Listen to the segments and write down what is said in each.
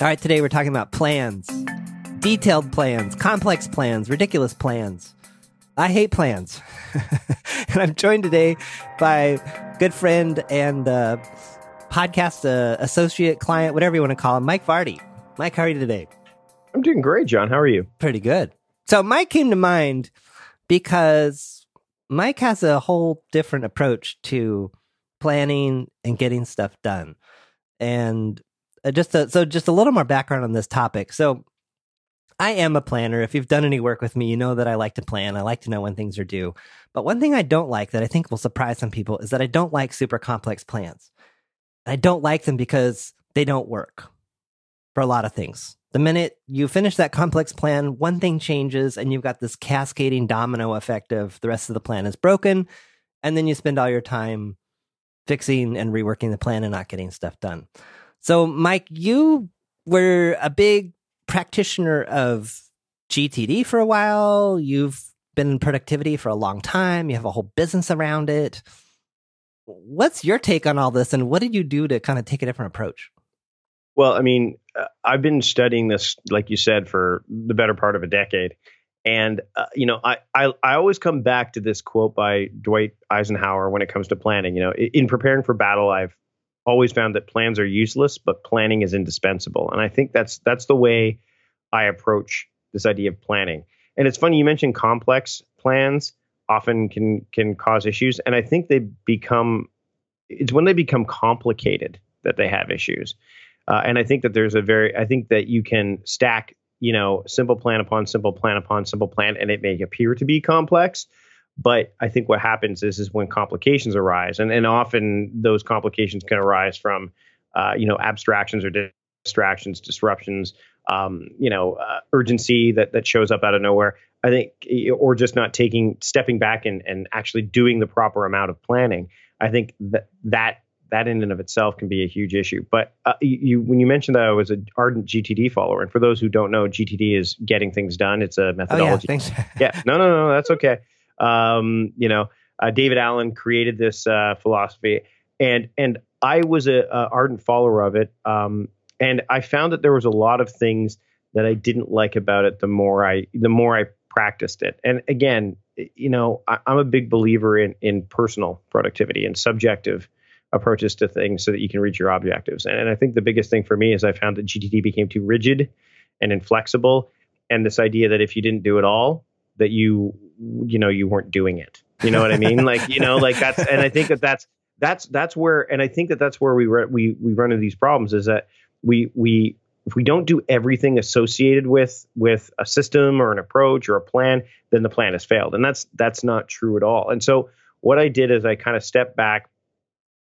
All right, today we're talking about plans, detailed plans, complex plans, ridiculous plans. I hate plans. and I'm joined today by good friend and uh, podcast uh, associate, client, whatever you want to call him, Mike Vardy. Mike, how are you today? I'm doing great, John. How are you? Pretty good. So, Mike came to mind because Mike has a whole different approach to planning and getting stuff done. And Uh, just a, so just a little more background on this topic. So I am a planner. If you've done any work with me, you know that I like to plan. I like to know when things are due. But one thing I don't like that I think will surprise some people is that I don't like super complex plans. I don't like them because they don't work for a lot of things. The minute you finish that complex plan, one thing changes and you've got this cascading domino effect of the rest of the plan is broken. And then you spend all your time fixing and reworking the plan and not getting stuff done. So, Mike, you were a big practitioner of GTD for a while. You've been in productivity for a long time. You have a whole business around it. What's your take on all this, and what did you do to kind of take a different approach? Well, I mean, uh, I've been studying this, like you said, for the better part of a decade. And uh, you know, I, I I always come back to this quote by Dwight Eisenhower when it comes to planning. You know, in preparing for battle, I've always found that plans are useless, but planning is indispensable. And I think that's that's the way I approach this idea of planning. And it's funny you mentioned complex plans often can can cause issues, and I think they become it's when they become complicated that they have issues. Uh, and I think that there's a very I think that you can stack you know simple plan upon simple plan upon simple plan, and it may appear to be complex, but I think what happens is is when complications arise, and, and often those complications can arise from uh, you know abstractions or distractions, disruptions, um, you know uh, urgency that that shows up out of nowhere. I think, or just not taking stepping back and and actually doing the proper amount of planning. I think that that that in and of itself can be a huge issue. But uh, you, when you mentioned that I was an ardent GTD follower, and for those who don't know, GTD is getting things done. It's a methodology. Oh, yeah, yeah, no, no, no, that's okay. Um, you know, uh, David Allen created this uh, philosophy, and and I was a, a ardent follower of it. Um, and I found that there was a lot of things that I didn't like about it. The more I the more I practiced it, and again, you know, I, I'm a big believer in in personal productivity and subjective approaches to things so that you can reach your objectives. And, and I think the biggest thing for me is I found that GTD became too rigid and inflexible, and this idea that if you didn't do it all, that you you know you weren't doing it. You know what i mean? Like you know like that's and i think that that's that's that's where and i think that that's where we re- we we run into these problems is that we we if we don't do everything associated with with a system or an approach or a plan then the plan has failed. And that's that's not true at all. And so what i did is i kind of stepped back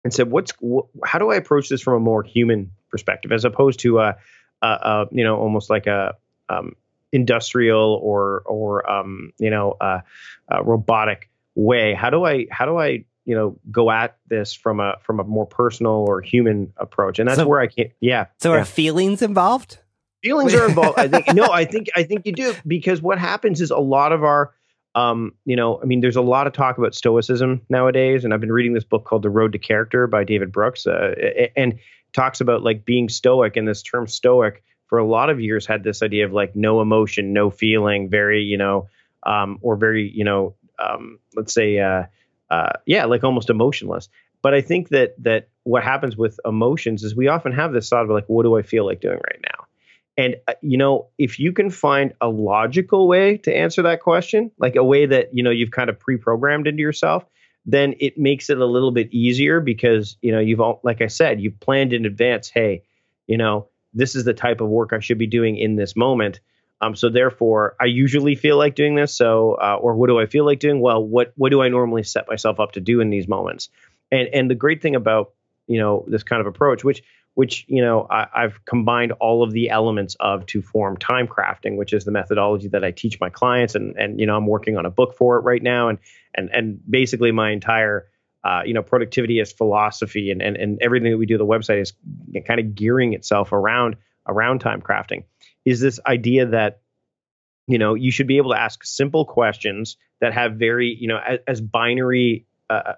and said what's wh- how do i approach this from a more human perspective as opposed to a, a, a you know almost like a um, industrial or or um, you know uh, uh, robotic way? How do I how do I you know go at this from a from a more personal or human approach? And that's so, where I can't. Yeah. So yeah. are feelings involved? Feelings are involved. I think no. I think I think you do because what happens is a lot of our um, you know, I mean, there's a lot of talk about stoicism nowadays, and I've been reading this book called The Road to Character by David Brooks, uh, and talks about like being stoic, and this term stoic for a lot of years had this idea of like no emotion, no feeling, very, you know, um, or very, you know, um, let's say, uh, uh, yeah, like almost emotionless. But I think that that what happens with emotions is we often have this thought of like, what do I feel like doing right now? And uh, you know, if you can find a logical way to answer that question, like a way that you know you've kind of pre-programmed into yourself, then it makes it a little bit easier because you know you've all, like I said, you've planned in advance. Hey, you know, this is the type of work I should be doing in this moment. Um, so therefore, I usually feel like doing this. So, uh, or what do I feel like doing? Well, what what do I normally set myself up to do in these moments? And and the great thing about you know this kind of approach, which which you know I, I've combined all of the elements of to form time crafting, which is the methodology that I teach my clients, and and you know I'm working on a book for it right now, and and and basically my entire uh, you know, productivity as philosophy and, and, and everything that we do, the website is kind of gearing itself around around time crafting. Is this idea that you know you should be able to ask simple questions that have very you know as, as binary uh,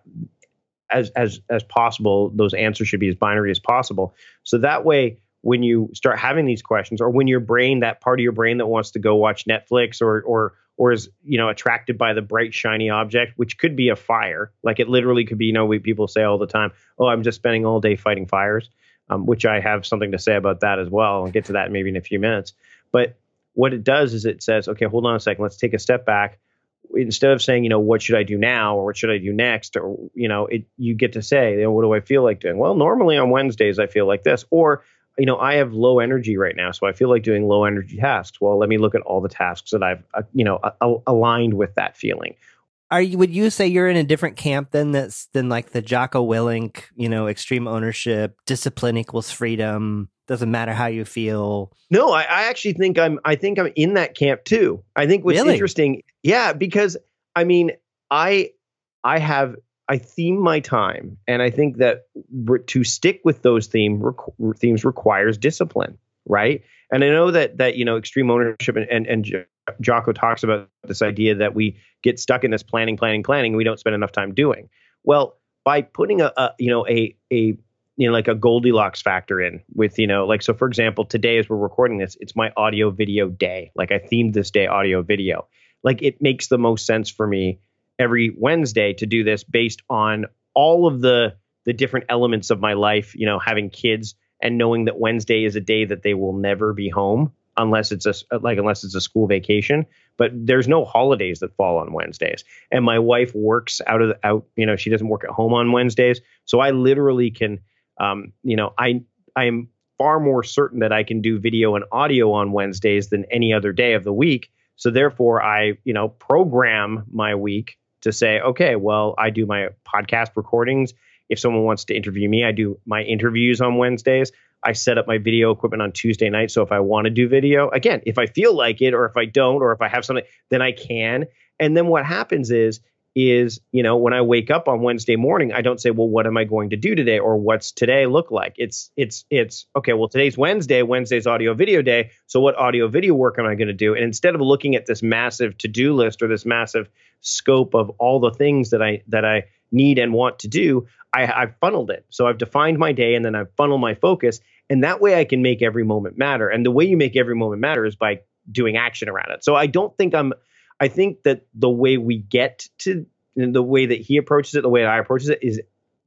as as as possible. Those answers should be as binary as possible. So that way, when you start having these questions or when your brain that part of your brain that wants to go watch netflix or or or is you know attracted by the bright shiny object which could be a fire like it literally could be you know we people say all the time oh i'm just spending all day fighting fires um, which i have something to say about that as well i'll get to that maybe in a few minutes but what it does is it says okay hold on a second let's take a step back instead of saying, you know, what should I do now or what should I do next, or you know, it you get to say, you know, what do I feel like doing? Well, normally on Wednesdays I feel like this, or you know, I have low energy right now, so I feel like doing low energy tasks. Well, let me look at all the tasks that I've, uh, you know, uh, aligned with that feeling. Are you? Would you say you're in a different camp than that's than like the Jocko Willink, you know, extreme ownership, discipline equals freedom, doesn't matter how you feel. No, I, I actually think I'm. I think I'm in that camp too. I think what's really? interesting, yeah, because I mean, I I have I theme my time, and I think that to stick with those theme rec- themes requires discipline, right? And I know that that you know extreme ownership and and, and Jocko talks about this idea that we get stuck in this planning, planning, planning, and we don't spend enough time doing. Well, by putting a, a you know a a you know like a Goldilocks factor in with you know like so for example today as we're recording this it's my audio video day. Like I themed this day audio video. Like it makes the most sense for me every Wednesday to do this based on all of the the different elements of my life, you know, having kids and knowing that Wednesday is a day that they will never be home unless it's a like unless it's a school vacation but there's no holidays that fall on Wednesdays and my wife works out of the, out you know she doesn't work at home on Wednesdays so I literally can um, you know I I am far more certain that I can do video and audio on Wednesdays than any other day of the week so therefore I you know program my week to say, okay, well, I do my podcast recordings. If someone wants to interview me, I do my interviews on Wednesdays. I set up my video equipment on Tuesday night. So if I want to do video, again, if I feel like it, or if I don't, or if I have something, then I can. And then what happens is, is you know when I wake up on Wednesday morning, I don't say, well, what am I going to do today, or what's today look like? It's it's it's okay. Well, today's Wednesday. Wednesday's audio video day. So what audio video work am I going to do? And instead of looking at this massive to do list or this massive scope of all the things that I that I need and want to do, I, I've funneled it. So I've defined my day and then I've funneled my focus. And that way I can make every moment matter. And the way you make every moment matter is by doing action around it. So I don't think I'm I think that the way we get to the way that he approaches it, the way that I approaches it is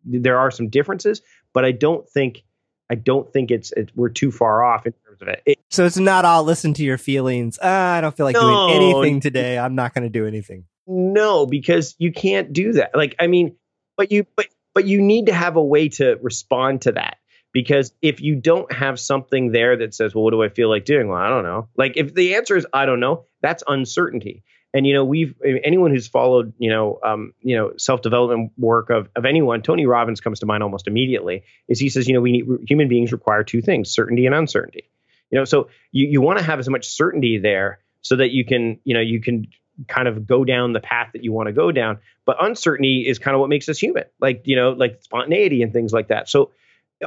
there are some differences, but I don't think I don't think it's, it, we're too far off in terms of it. it so it's not all listen to your feelings. Uh, I don't feel like no, doing anything today. I'm not going to do anything. No, because you can't do that. Like, I mean, but you, but, but you need to have a way to respond to that. Because if you don't have something there that says, well, what do I feel like doing? Well, I don't know. Like, if the answer is, I don't know, that's uncertainty. And, you know, we've, anyone who's followed, you know, um, you know, self development work of, of anyone, Tony Robbins comes to mind almost immediately, is he says, you know, we need, human beings require two things, certainty and uncertainty. You know, so you, you want to have as much certainty there so that you can, you know, you can kind of go down the path that you want to go down. But uncertainty is kind of what makes us human, like, you know, like spontaneity and things like that. So,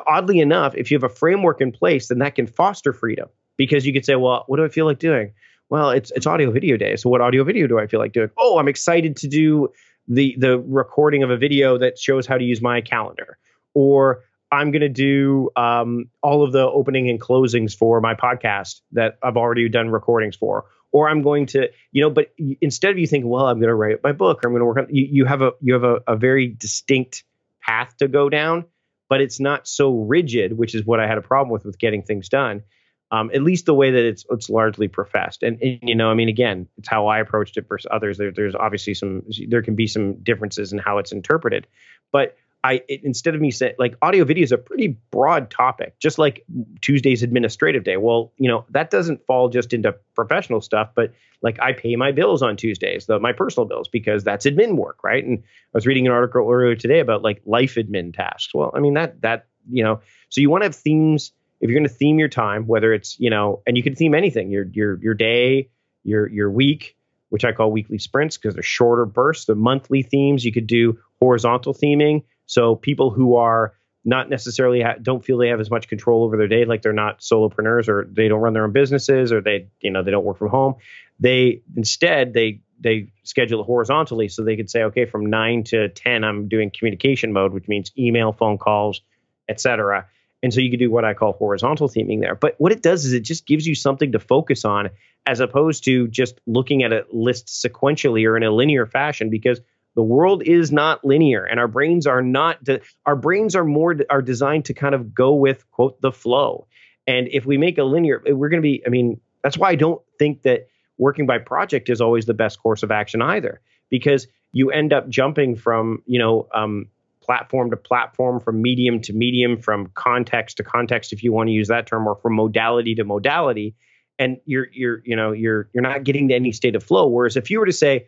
oddly enough, if you have a framework in place, then that can foster freedom because you could say, well, what do I feel like doing? Well, it's it's audio video day. So what audio video do I feel like doing? Oh, I'm excited to do the the recording of a video that shows how to use my calendar. Or I'm going to do um, all of the opening and closings for my podcast that I've already done recordings for or I'm going to, you know, but instead of you thinking, well, I'm going to write my book or I'm going to work on, you, you have a, you have a, a very distinct path to go down, but it's not so rigid, which is what I had a problem with, with getting things done. Um, at least the way that it's it's largely professed, and, and, you know, I mean, again, it's how I approached it versus others. There, there's obviously some, there can be some differences in how it's interpreted, but I it, instead of me saying like audio video is a pretty broad topic, just like Tuesday's administrative day. Well, you know that doesn't fall just into professional stuff, but like I pay my bills on Tuesdays, the, my personal bills, because that's admin work, right? And I was reading an article earlier today about like life admin tasks. Well, I mean that that you know, so you want to have themes. If you're going to theme your time, whether it's you know, and you can theme anything, your your your day, your your week, which I call weekly sprints because they're shorter bursts. The monthly themes you could do horizontal theming so people who are not necessarily ha- don't feel they have as much control over their day, like they're not solopreneurs or they don't run their own businesses or they you know they don't work from home. They instead they they schedule it horizontally so they could say okay from nine to ten I'm doing communication mode, which means email, phone calls, etc. And so you could do what I call horizontal theming there. But what it does is it just gives you something to focus on as opposed to just looking at a list sequentially or in a linear fashion because the world is not linear and our brains are not de- our brains are more are designed to kind of go with quote the flow. And if we make a linear we're going to be I mean that's why I don't think that working by project is always the best course of action either because you end up jumping from you know um, platform to platform, from medium to medium, from context to context, if you want to use that term, or from modality to modality, and you're you're you know you're you're not getting to any state of flow. Whereas if you were to say,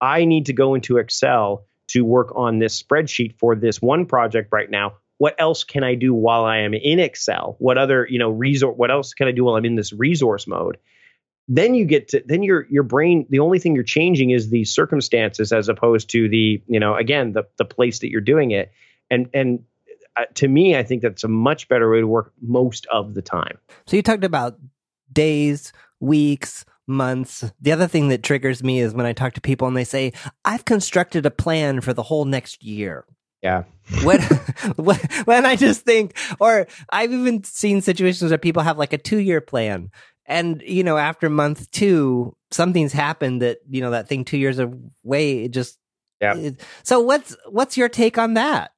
I need to go into Excel to work on this spreadsheet for this one project right now. What else can I do while I am in Excel? What other, you know, resource what else can I do while I'm in this resource mode? then you get to then your your brain the only thing you're changing is the circumstances as opposed to the you know again the the place that you're doing it and and uh, to me i think that's a much better way to work most of the time so you talked about days weeks months. The other thing that triggers me is when i talk to people and they say i've constructed a plan for the whole next year. Yeah. when, when I just think, or I've even seen situations where people have like a two year plan and you know after month two something's happened that you know that thing two years away it just yeah. so what's what's your take on that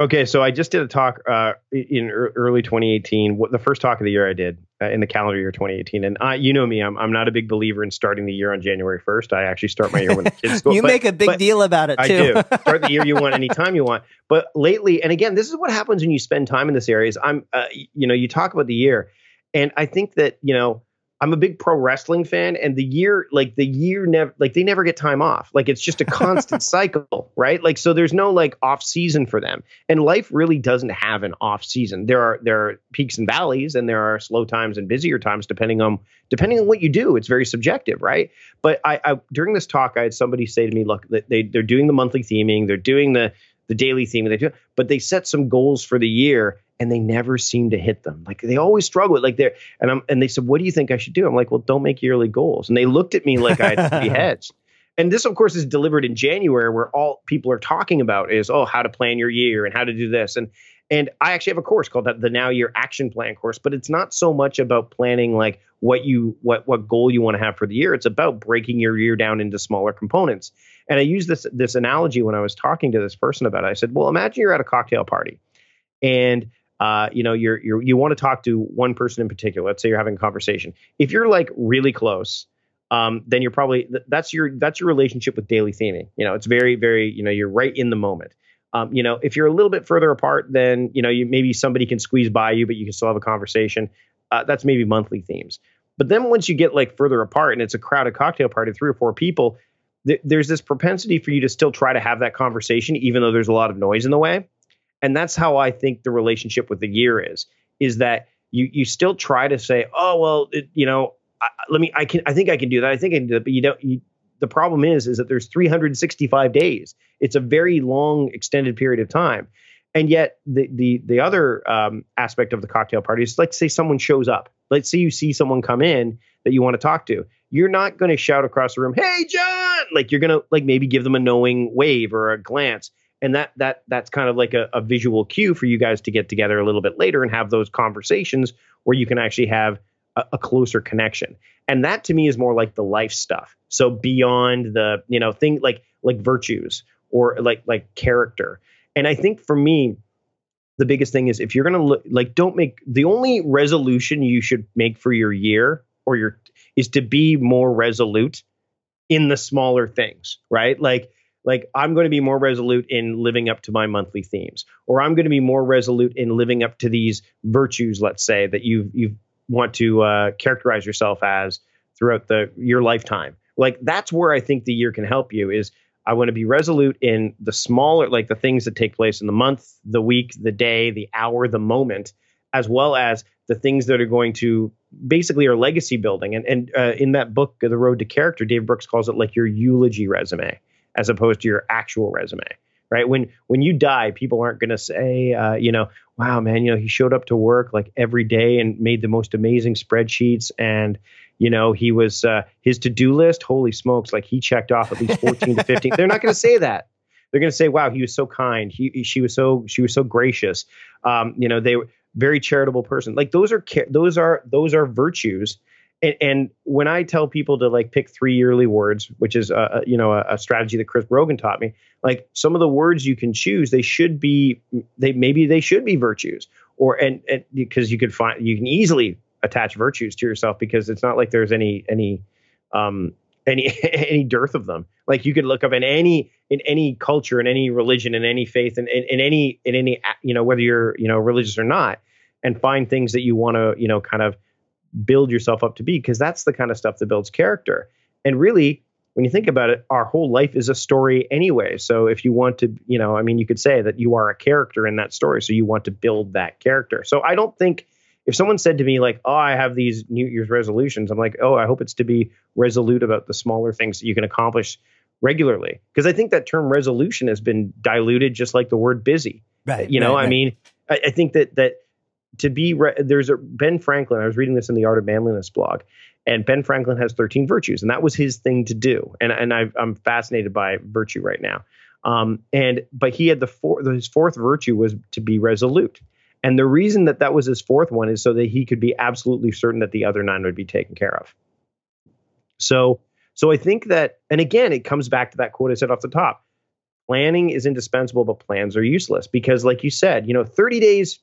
okay so i just did a talk uh, in early 2018 the first talk of the year i did uh, in the calendar year 2018 and I, you know me I'm, I'm not a big believer in starting the year on january 1st i actually start my year when the kids go you but, make a big deal about it too. i do. Start the year you want anytime you want. But lately and again this is what happens when you spend time in this area is i'm uh, you know you talk about the year and i think that you know I'm a big pro wrestling fan, and the year, like the year, never, like they never get time off. Like it's just a constant cycle, right? Like so, there's no like off season for them, and life really doesn't have an off season. There are there are peaks and valleys, and there are slow times and busier times depending on depending on what you do. It's very subjective, right? But I, I during this talk, I had somebody say to me, "Look, they they're doing the monthly theming, they're doing the the daily theme they do, but they set some goals for the year and they never seem to hit them. Like they always struggle. Like they're and I'm and they said, "What do you think I should do?" I'm like, "Well, don't make yearly goals." And they looked at me like I had be hedged. And this, of course, is delivered in January, where all people are talking about is, oh, how to plan your year and how to do this. And and I actually have a course called that the Now Year Action Plan course, but it's not so much about planning like what you what what goal you want to have for the year. It's about breaking your year down into smaller components. And I use this this analogy when I was talking to this person about it. I said, well, imagine you're at a cocktail party and uh, you know, you're, you're, you want to talk to one person in particular. Let's say you're having a conversation. If you're like really close, um, then you're probably that's your that's your relationship with daily theming. You know, it's very very you know you're right in the moment. Um, you know, if you're a little bit further apart, then you know you maybe somebody can squeeze by you, but you can still have a conversation. Uh, that's maybe monthly themes. But then once you get like further apart and it's a crowded cocktail party, three or four people, th- there's this propensity for you to still try to have that conversation, even though there's a lot of noise in the way and that's how I think the relationship with the year is is that you you still try to say oh well it, you know I, let me I can I think I can do that I think I can do that but you don't you, the problem is is that there's 365 days. It's a very long extended period of time. And yet the the the other um, aspect of the cocktail party is let's say someone shows up. Let's say you see someone come in that you want to talk to. You're not going to shout across the room hey john! Like you're going to like maybe give them a knowing wave or a glance and that that that's kind of like a, a, visual cue for you guys to get together a little bit later and have those conversations where you can actually have a, a, closer connection. And that to me is more like the life stuff. So beyond the you know thing like like virtues or like like character. And i think for me the biggest thing is if you're gonna look like don't make the only resolution you should make for your year or your is to be more resolute in the smaller things right? Like like I'm going to be more resolute in living up to my monthly themes, or I'm going to be more resolute in living up to these virtues, let's say that you you want to uh, characterize yourself as throughout the your lifetime. Like that's where I think the year can help you is I want to be resolute in the smaller, like the things that take place in the month, the week, the day, the hour, the moment, as well as the things that are going to basically are legacy building. And and uh, in that book, The Road to Character, Dave Brooks calls it like your eulogy resume as opposed to your actual resume right when when you die people aren't going to say uh, you know wow man you know he showed up to work like every day and made the most amazing spreadsheets and you know he was uh, his to-do list holy smokes like he checked off at least 14 to 15 they're not going to say that they're going to say wow he was so kind he she was so she was so gracious um, you know they very charitable person. Like those are those are those are virtues. And, and when I tell people to like pick three yearly words, which is a, you know a, a strategy that Chris Brogan taught me, like some of the words you can choose, they should be they maybe they should be virtues or and, and because you could find you can easily attach virtues to yourself because it's not like there's any any um any any dearth of them. Like you could look up in any in any culture, in any religion, in any faith, in, in, in any in any you know whether you're you know religious or not, and find things that you want to you know kind of build yourself up to be because that's the kind of stuff that builds character. And really, when you think about it, our whole life is a story anyway. So if you want to, you know, I mean, you could say that you are a character in that story. So you want to build that character. So I don't think if someone said to me like, "Oh, I have these New Year's resolutions," I'm like, "Oh, I hope it's to be resolute about the smaller things that you can accomplish regularly." Because I think that term resolution has been diluted, just like the word busy. Right. You know, right, I right. mean, I, I, think that that to be re- there's a Ben Franklin. I was reading this in the Art of Manliness blog, and Ben Franklin has 13 virtues, and that was his thing to do. And and i am fascinated by virtue right now. Um, and but he had the four, his fourth virtue was to be resolute. And the reason that that was his fourth one is so that he could be absolutely certain that the other nine would be taken care of. So, so I think that, and again, it comes back to that quote I said off the top. Planning is indispensable, but plans are useless because, like you said, you know, 30 days,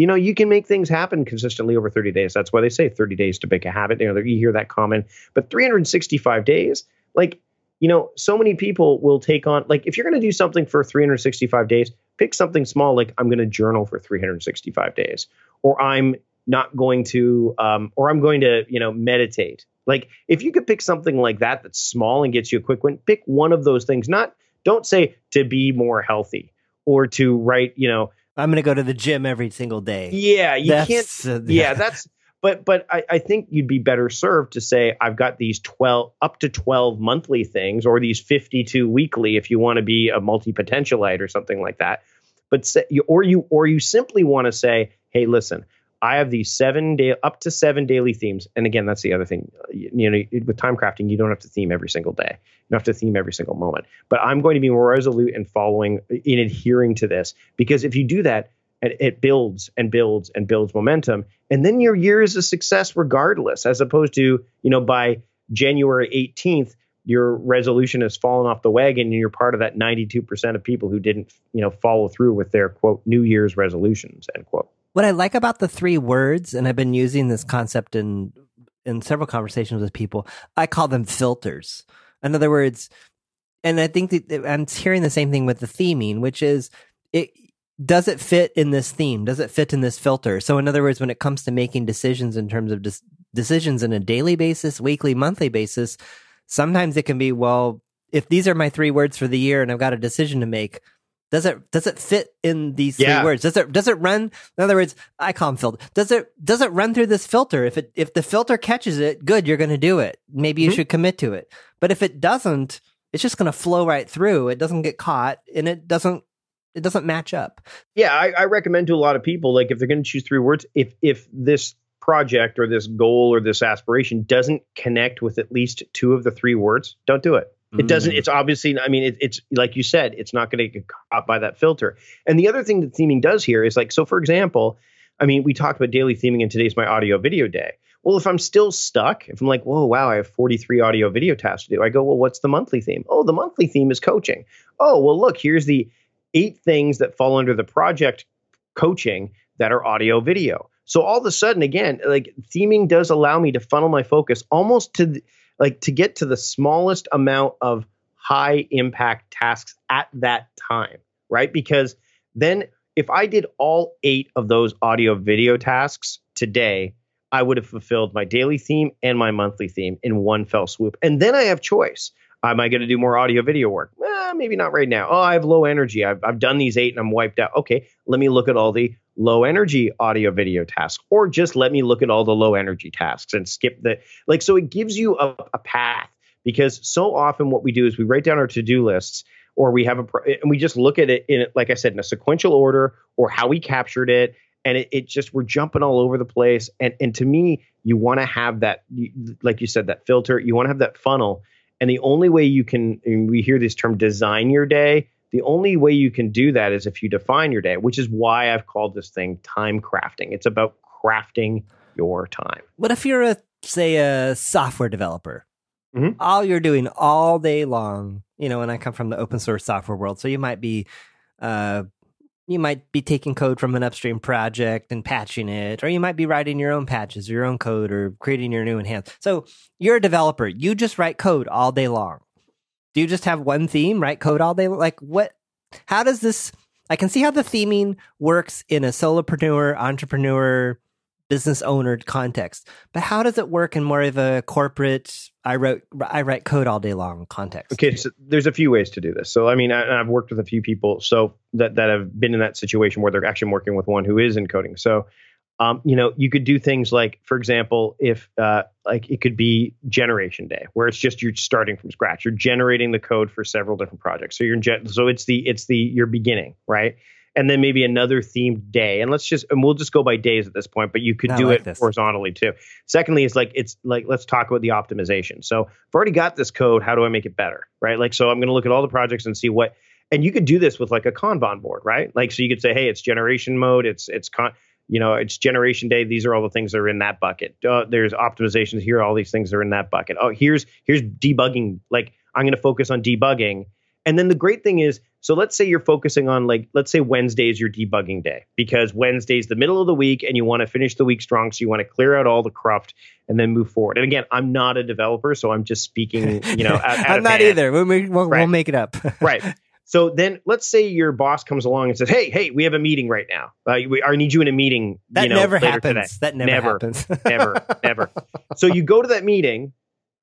you know, you can make things happen consistently over 30 days. That's why they say 30 days to make a habit. You know, you hear that common, but 365 days, like, you know, so many people will take on, like, if you're going to do something for 365 days, pick something small, like I'm going to journal for 365 days, or I'm not going to, um, or I'm going to, you know, meditate. Like, if you could pick something like that that's small and gets you a quick win, pick one of those things. Not, don't say to be more healthy or to write, you know, I'm going to go to the gym every single day. Yeah, you That's, can't. uh, yeah, that's. But but I, I think you'd be better served to say I've got these twelve up to twelve monthly things, or these fifty two weekly if you want to be a multi potentialite or something like that. But say, or you or you simply want to say, hey, listen, I have these seven day up to seven daily themes. And again, that's the other thing. You know, with time crafting, you don't have to theme every single day. You don't have to theme every single moment. But I'm going to be more resolute in following uh, in adhering to this because if you do that, it, it builds and builds and builds momentum, and then your year is a success regardless. As opposed to you know by January 18th, your resolution has fallen off the wagon and you're part of that 92% of people who didn't you know follow through with their quote New Year's resolutions end quote. What I like about the three words, and I've been using this concept in in several conversations with people, I call them filters. In other words, and I think that I'm hearing the same thing with the theming, which is it does it fit in this theme? Does it fit in this filter? So, in other words, when it comes to making decisions in terms of decisions in a daily basis, weekly, monthly basis, sometimes it can be well, if these are my three words for the year and I've got a decision to make, does it does it fit in these three Yeah. words? Does it does it run? In other words, I call them filter. Does it does it run through this filter? If it if the filter catches it, good, you're going to do it. Maybe you Mhm. should commit to it. But if it doesn't, it's just going to flow right through. It doesn't get caught, and it doesn't it doesn't match up. Yeah, I, I recommend to a lot of people like if they're going to choose three words, if if this project or this goal or this aspiration doesn't connect with at least two of the three words, don't do it. It doesn't. Mm. It's obviously. I mean, it, it's like you said. It's not going to get caught by that filter. And the other thing that theming does here is like, so for example, I mean, we talked about daily theming, and today's my audio video day. Well, if I'm still stuck, if I'm like, whoa, wow, I have 43 audio video tasks to do, I go, well, what's the monthly theme? Oh, the monthly theme is coaching. Oh, well, look, here's the eight things that fall under the project coaching that are audio video. So all of a sudden, again, like theming does allow me to funnel my focus almost to th- like to get to the smallest amount of high impact tasks at that time, right? Because then if I did all eight of those audio video tasks today, I would have fulfilled my daily theme and my monthly theme in one fell swoop. And then I have choice. Am I going to do more audio video work? Eh, maybe not right now. Oh, I have low energy. I've, I've done these eight and I'm wiped out. Okay, let me look at all the low energy audio video tasks, or just let me look at all the low energy tasks and skip the like. So it gives you a, a path because so often what we do is we write down our to do lists or we have a and we just look at it in like I said in a sequential order or how we captured it and it, it just we're jumping all over the place and and to me you want to have that like you said that filter you want to have that funnel and the only way you can we hear this term design your day the only way you can do that is if you define your day, which is why I've called this thing time crafting. It's about crafting your time. What if you're a say a software developer? Mhm. All you're doing all day long, you know, and I come from the open source software world, so you might be uh you might be taking code from an upstream project and patching it, or you might be writing your own patches, your own code, or creating your new enhance. So you're a developer. You just write code all day long. Do you just have one theme, write code all day? Like what? How does this? I can see how the theming works in a solopreneur, entrepreneur, business owner context, but how does it work in more of a corporate? I wrote, I write code all day long context. Okay, so there's a few ways to do this. So I mean, I, I've worked with a few people so that that have been in that situation where they're actually working with one who is in coding. So, um, you know, you could do things like, for example, if uh, like it could be generation day, where it's just you're starting from scratch. You're generating the code for several different projects. So you're gen- so it's the it's the you're beginning right. And then maybe another themed day, and let's just and we'll just go by days at this point. But you could I do like it this. horizontally too. Secondly, it's like it's like let's talk about the optimization. So I've already got this code. How do I make it better? Right? Like so, I'm going to look at all the projects and see what. And you could do this with like a Kanban board, right? Like so, you could say, hey, it's generation mode. It's it's con. You know, it's generation day. These are all the things that are in that bucket. Uh, there's optimizations here. All these things are in that bucket. Oh, here's here's debugging. Like I'm going to focus on debugging. And then the great thing is, so let's say you're focusing on like, let's say Wednesday is your debugging day because Wednesday's the middle of the week and you want to finish the week strong. So you want to clear out all the cruft and then move forward. And again, I'm not a developer, so I'm just speaking, you know, out, out I'm not hand. either. We'll, we'll, we'll make it up. right. So then let's say your boss comes along and says, Hey, hey, we have a meeting right now. Uh, we, I need you in a meeting. that you know, never happens. today." That never, Never. happens. never, never. So you go to that meeting,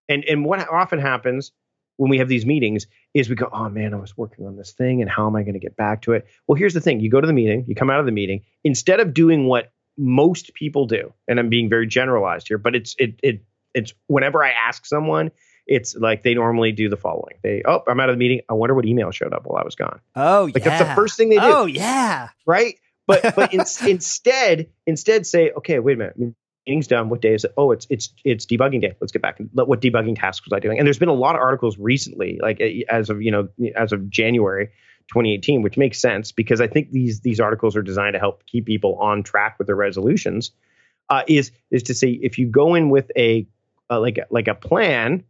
and and what often happens when we have these meetings is we go, oh man, I was working on this thing, and how am I going to get back to it? Well, here's the thing: you go to the meeting, you come out of the meeting, instead of doing what most people do, and I'm being very generalized here, but it's it it it's whenever I ask someone. It's like they normally do the following. They, oh, I'm out of the meeting. I wonder what email showed up while I was gone. Oh, Like yeah. that's the first thing they do Oh, yeah. right? But but in, instead instead say, okay, wait a minute, meeting's done. What day is it? Oh, it's it's it's debugging day. Let's get back. and What debugging tasks was I doing? And there's been a lot of articles recently, like eh, as of you know as of January 2018, which makes sense because I think these these articles are designed to help keep people on track with their resolutions. Uh, is is to say if you go in with a uh, like a, like a plan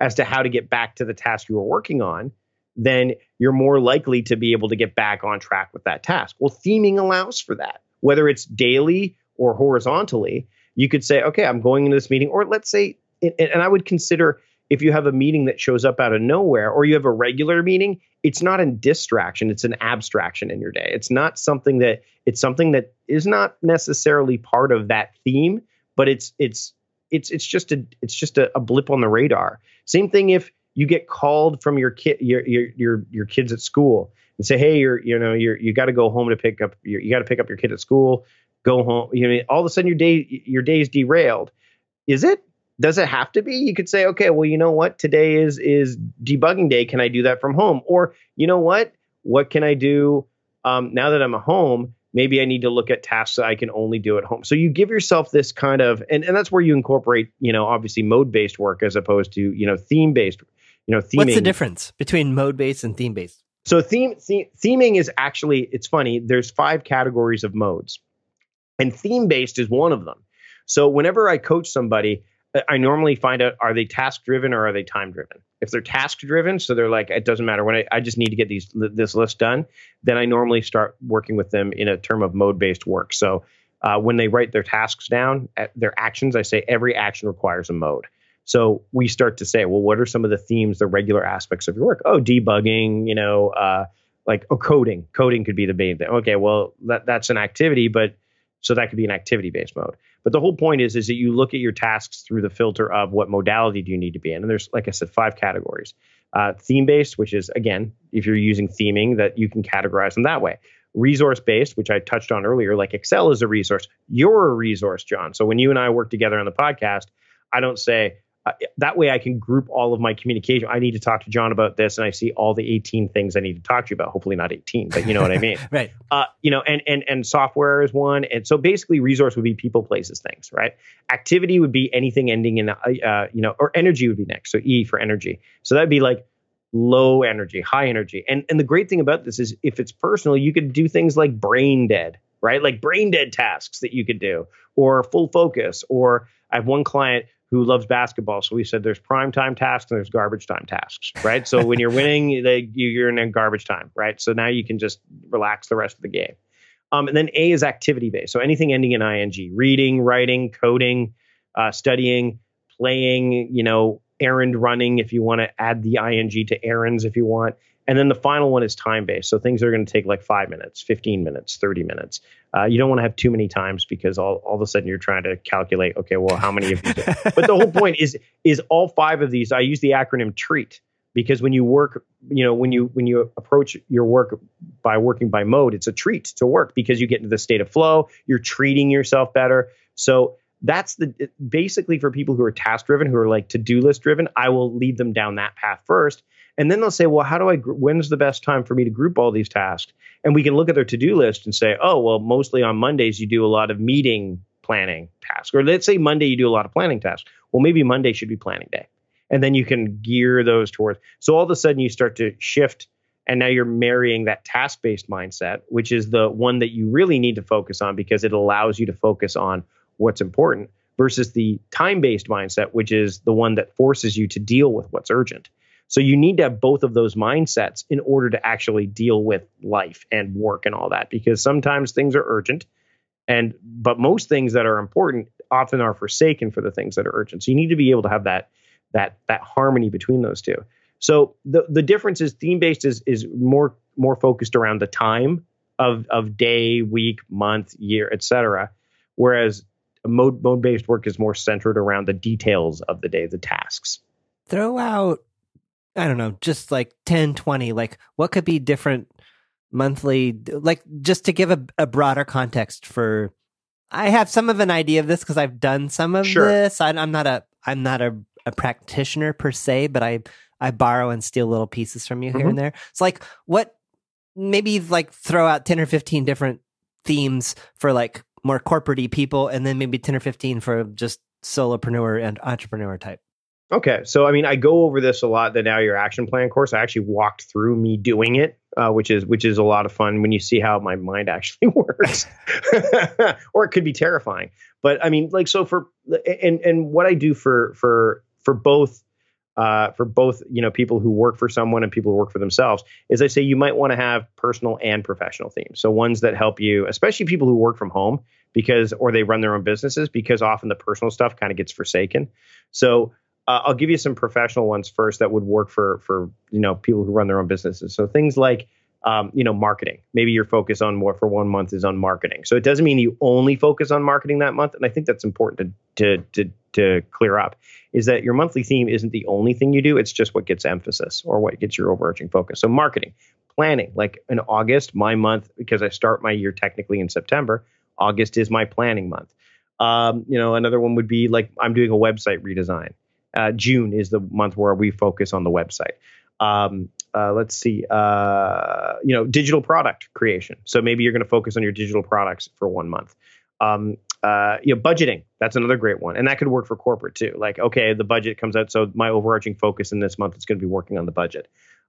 as to how to get back to the task you were working on, then you're more likely to be able to get back on track with that task. Well, theming allows for that, whether it's daily or horizontally. You could say, okay, I'm going into this meeting, or let's say, and I would consider if you have a meeting that shows up out of nowhere, or you have a regular meeting, it's not a distraction, it's an abstraction in your day. It's not something that it's something that is not necessarily part of that theme, but it's it's it's it's just a it's just a, a blip on the radar. Same thing if you get called from your kid your your your your kids at school and say, hey, you're you know you're you got to go home to pick up your, you got to pick up your kid at school. Go home. You know, all of a sudden your day your day is derailed. Is it? Does it have to be? You could say, okay, well, you know what? Today is is debugging day. Can I do that from home? Or you know what? What can I do um, now that I'm at home? Maybe I need to look at tasks that I can only do at home. So you give yourself this kind of, and, and that's where you incorporate, you know, obviously mode based work as opposed to, you know, theme based, you know, theming. What's the difference between mode based and theme based? So theme, theme theming is actually it's funny. There's five categories of modes, and theme based is one of them. So whenever I coach somebody, I- I normally find out are they task driven or are they time driven. If they're task driven, so they're like it doesn't matter when I, I just need to get these this list done, then I normally start working with them in a term of mode based work. So uh, when they write their tasks down, their actions, I say every action requires a mode. So we start to say, well, what are some of the themes, the regular aspects of your work? Oh, debugging, you know, uh, like oh, coding. Coding could be the main thing. Okay, well, that that's an activity, but so that could be an activity based mode. But the whole point is, is that you look at your tasks through the filter of what modality do you need to be in, and there's, like I said, five categories. Uh, theme based, which is again, if you're using theming, that you can categorize them that way. Resource based, which I touched on earlier, like Excel is a resource. You're a resource, John. So when you and I work together on the podcast, I don't say uh, that way I can group all of my communication. I need to talk to John about this, and I see all the 18 things I need to talk to you about. Hopefully not 18, but you know what I mean. Right. Uh, you know, and and and software is one, and so basically resource would be people, places, things, right? Activity would be anything ending in uh, uh, you know, or energy would be next. So E for energy. So that'd be like low energy, high energy. And and the great thing about this is if it's personal, you could do things like brain dead, right? Like brain dead tasks that you could do, or full focus. Or I have one client who loves basketball, so we said there's prime time tasks and there's garbage time tasks, right? So when you're winning, they, you're in garbage time, right? So now you can just relax the rest of the game. Um, and then A is activity based. So anything ending in ing, reading, writing, coding, uh, studying, playing, you know, errand running if you want to add the ing to errands if you want. And then the final one is time based. So things are going to take like five minutes, 15 minutes, 30 minutes. Uh, you don't want to have too many times because all, all of a sudden you're trying to calculate, okay, well, how many of these? but the whole point is, is all five of these, I use the acronym TREAT because when you work, you know, when you, when you approach your work by working by mode, it's a treat to work because you get into the state of flow, you're treating yourself better. So that's the basically for people who are task driven, who are like to do list driven, I will lead them down that path first. And then they'll say, well, how do I, when's the best time for me to group all these tasks? And we can look at their to do list and say, oh, well, mostly on Mondays, you do a lot of meeting planning tasks. Or let's say Monday, you do a lot of planning tasks. Well, maybe Monday should be planning day. And then you can gear those towards. So all of a sudden, you start to shift. And now you're marrying that task based mindset, which is the one that you really need to focus on because it allows you to focus on what's important versus the time based mindset, which is the one that forces you to deal with what's urgent. So you need to have both of those mindsets in order to actually deal with life and work and all that because sometimes things are urgent and but most things that are important often are forsaken for the things that are urgent. So you need to be able to have that that that harmony between those two. So the the difference is theme based is is more more focused around the time of of day, week, month, year, etc. Whereas mode mode based work is more centered around the details of the day, the tasks. Throw out I don't know, just like 10, 20, like what could be different monthly, like just to give a, a broader context for, I have some of an idea of this because I've done some of sure. this. I, am not a, I'm not a, a practitioner per se, but I, I borrow and steal little pieces from you mm-hmm. here and there. It's like what, maybe like throw out 10 or 15 different themes for like more corporatey people and then maybe 10 or 15 for just solopreneur and entrepreneur type. Okay, so I mean, I go over this a lot. The Now Your Action Plan course. I actually walked through me doing it, uh, which is which is a lot of fun when you see how my mind actually works, or it could be terrifying. But I mean, like, so for and and what I do for for for both uh, for both you know people who work for someone and people who work for themselves is I say you might want to have personal and professional themes. So ones that help you, especially people who work from home because or they run their own businesses because often the personal stuff kind of gets forsaken. So uh, I'll give you some professional ones first that would work for for you know people who run their own businesses. So things like um, you know marketing. Maybe your focus on more for one month is on marketing. So it doesn't mean you only focus on marketing that month. And I think that's important to to to, to clear up is that your monthly theme isn't the only thing you do. It's just what gets emphasis or what gets your overarching focus. So marketing, planning. Like in August, my month because I start my year technically in September. August is my planning month. Um, you know, another one would be like I'm doing a website redesign uh, June is the month where we focus on the website. Um, uh, let's see, uh, you know, digital product creation. So maybe you're going to focus on your digital products for one month. Um, uh, you know, budgeting. That's another great one, and that could work for corporate too. Like, okay, the budget comes out, so my overarching focus in this month is going to be working on the budget.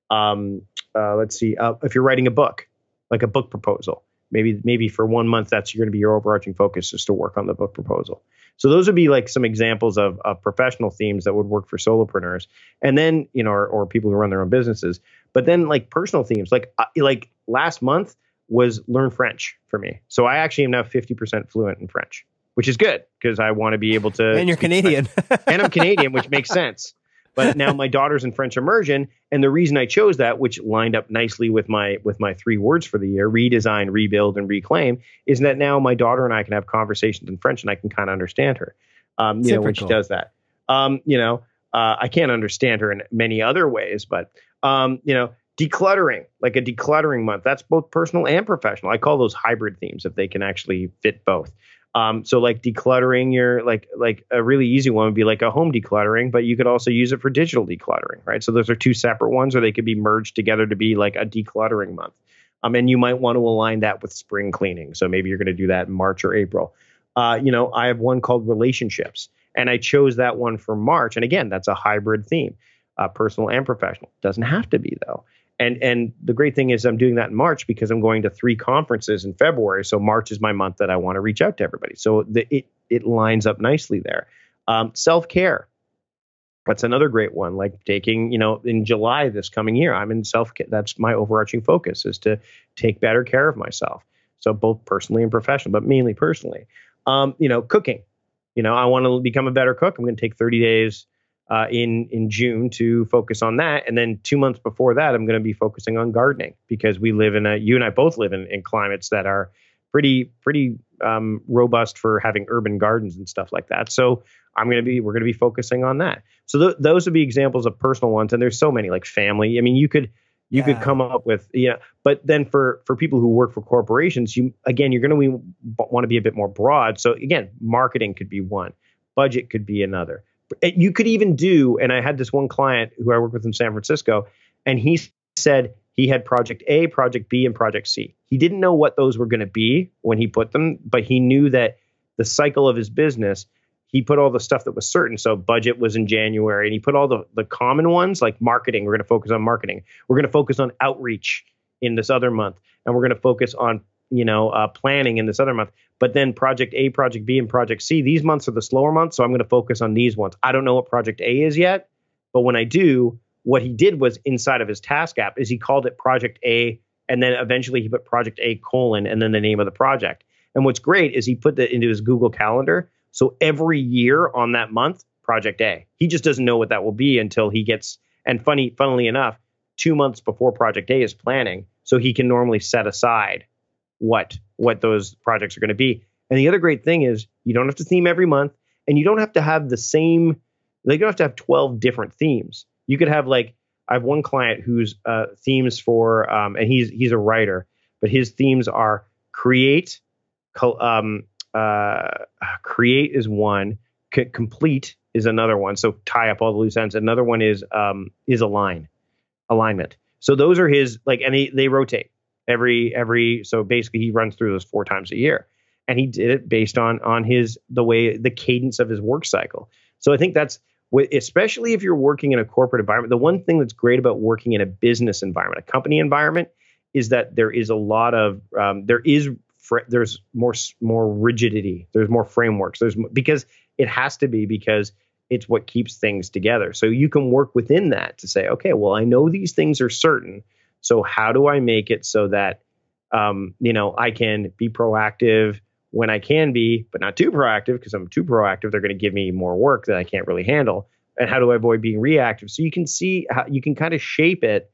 Um, uh, let's see, uh, if you're writing a book, like a book proposal, maybe maybe for one month that's going to be your overarching focus is to work on the book proposal. So those would be like some examples of, of professional themes that would work for solopreneurs, and then you know, or, or people who run their own businesses. But then like personal themes, like uh, like last month was learn French for me. So I actually am now fifty percent fluent in French, which is good because I want to be able to. And you're Canadian, and I'm Canadian, which makes sense. But now my daughter's in French immersion, and the reason I chose that, which lined up nicely with my with my three words for the year: redesign, rebuild, and reclaim, is that now my daughter and I can have conversations in French, and I can kind of understand her. Um, you know, when she does that. Um, you know, uh, I can't understand her in many other ways, but um, you know, decluttering, like a decluttering month, that's both personal and professional. I call those hybrid themes if they can actually fit both. Um, so like decluttering your like like a really easy one would be like a home decluttering, but you could also use it for digital decluttering, right? So those are two separate ones, or they could be merged together to be like a decluttering month. Um, and you might want to align that with spring cleaning. So maybe you're going to do that in March or April. Uh, you know, I have one called relationships, and I chose that one for March. And again, that's a hybrid theme. uh, personal and professional. Doesn't have to be though. And and the great thing is I'm doing that in March because I'm going to three conferences in February. So March is my month that I want to reach out to everybody. So the, it it lines up nicely there. Um, Self care. That's another great one. Like taking, you know, in July this coming year, I'm in self. That's my overarching focus is to take better care of myself. So both personally and professionally, but mainly personally. Um, you know, cooking. You know, I want to become a better cook. I'm going to take 30 days uh, in in June to focus on that, and then two months before that, I'm going to be focusing on gardening because we live in a you and I both live in, in climates that are pretty pretty um, robust for having urban gardens and stuff like that. So I'm going to be we're going to be focusing on that. So th- those would be examples of personal ones, and there's so many like family. I mean, you could you yeah. could come up with yeah but then for for people who work for corporations you again you're going to want to be a bit more broad so again marketing could be one budget could be another Eh, you could even do, and I had this one client who I work with in San Francisco, and he said he had project A, project B, and project C. He didn't know what those were going to be when he put them, but he knew that the cycle of his business, he put all the stuff that was certain. So budget was in January, and he put all the, the common ones like marketing. We're going to focus on marketing. We're going to focus on outreach in this other month, and we're going to focus on you know uh, planning in this other month. But then project A, project B, and project C, these months are the slower months. So I'm going to focus on these ones. I don't know what project A is yet, but when I do, what he did was inside of his task app is he called it project A, and then eventually he put project A colon and then the name of the project. And what's great is he put that into his Google Calendar. So every year on that month, project A. He just doesn't know what that will be until he gets. And funny, funnily enough, two months before project A is planning, so he can normally set aside what what those projects are going to be. And the other great thing is you don't have to theme every month, and you don't have to have the same. You don't have to have twelve different themes. You could have like I have one client whose uh, themes for um, and he's he's a writer, but his themes are create, um, uh, create is one, C- complete is another one. So tie up all the loose ends. Another one is um, is align, alignment. So those are his like, and they, they rotate every every so basically he runs through those four times a year. And he did it based on on his the way the cadence of his work cycle. So i think that's especially if you're working in a corporate environment the one thing that's great about working in a business environment a company environment is that there is a lot of um, there is fr- there's more more rigidity there's more frameworks there's because it has to be because it's what keeps things together. So you can work within that to say okay well i know these things are certain so how do I make it so that um, you know I can be proactive when I can be, but not too proactive because I'm too proactive. They're going to give me more work that I can't really handle. And how do I avoid being reactive? So you can see how you can kind of shape it.